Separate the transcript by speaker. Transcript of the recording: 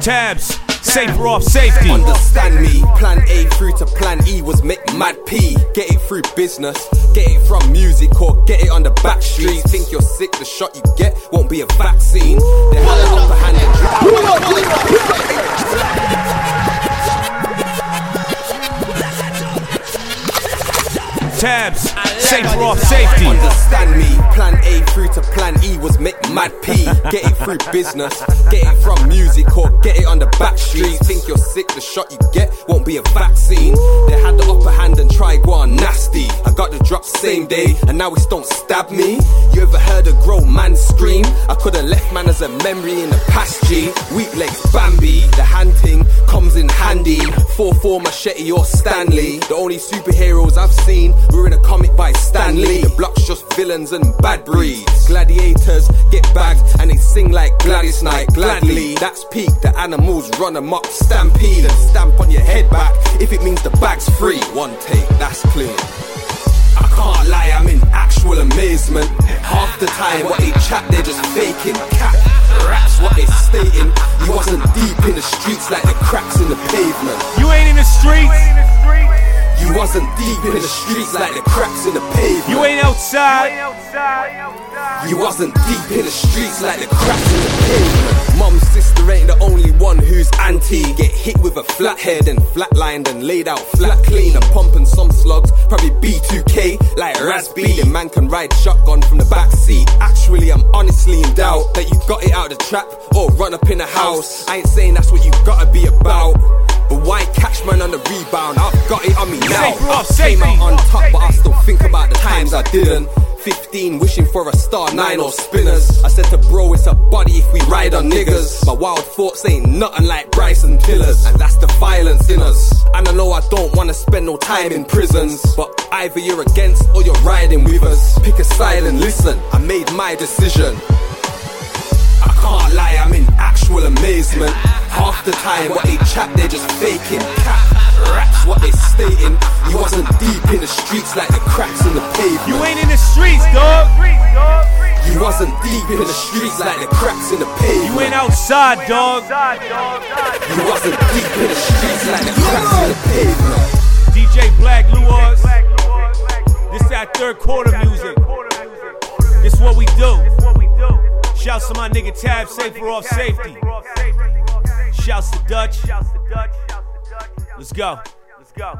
Speaker 1: Tabz, safer off safety.
Speaker 2: Understand me, plan A through to plan E was make mad P. Get it through business, get it from music or get it on the back street. Think you're sick, the shot you get won't be a vaccine. They had an upper hand
Speaker 1: Tabz, safer off safety.
Speaker 2: Understand me, plan A through to plan E was make mad P. Get it through business, get it from music or get it on the back street. Think you're sick, the shot you get won't be a vaccine. They had the upper hand and try go on nasty. I got the drop same day and now it's don't stab me. You ever heard a grown man scream? I could've left man as a memory in the past G. Weak legs Bambi, the hunting comes in handy. 4-4 machete or Stanley. The only superheroes I've seen were in a comic by Stan Lee. The block's just villains and bad breeds. Gladiators get bagged and they sing like Gladys Knight gladly. That's peak, the animals run amok, stampede and stamp on your head back. If it means the bag's free, one take, that's clear. I can't lie, I'm in actual amazement. Half the time, what they chat, they're just faking. Cap raps, what they stating. You wasn't deep in the streets like the cracks in the pavement.
Speaker 1: You ain't in the streets.
Speaker 2: You wasn't deep in the streets like the cracks in the pavement.
Speaker 1: You ain't outside.
Speaker 2: You wasn't deep in the streets like the cracks in the pavement. Mum's sister ain't the only one who's anti. Get hit with a flathead and flatlined and laid out flat clean and pumping some slugs. Probably B2K like Raz-B. The man can ride shotgun from the back seat. Actually, I'm honestly in doubt that you got it out of the trap or run up in a house. I ain't saying that's what you gotta be about. But why catch man on the rebound? I've got it on me now. I came out on top, but I still think about the times I didn't. 15, wishing for a star, 9 or spinners. I said to bro, it's a body if we ride on niggas. My wild thoughts ain't nothing like Bryson Tillers, and that's the violence in us. And I know I don't wanna spend no time in prisons, but either you're against or you're riding with us. Pick a side and listen, I made my decision. I can't lie, I'm in actual amazement. Half the time, what they chat, they're just faking. Cap raps, what they stating. You wasn't deep in the streets like the cracks in the pavement.
Speaker 1: You ain't in the streets, dog.
Speaker 2: You wasn't deep in the streets like the cracks in the pavement.
Speaker 1: You ain't outside, dog.
Speaker 2: You wasn't deep in the streets like the cracks in the pavement.
Speaker 1: DJ Black Luars. This is our third quarter music. This is what we do. Shouts to my nigga Tab, safer off safety. Shouts to Dutch. Let's go. Let's go.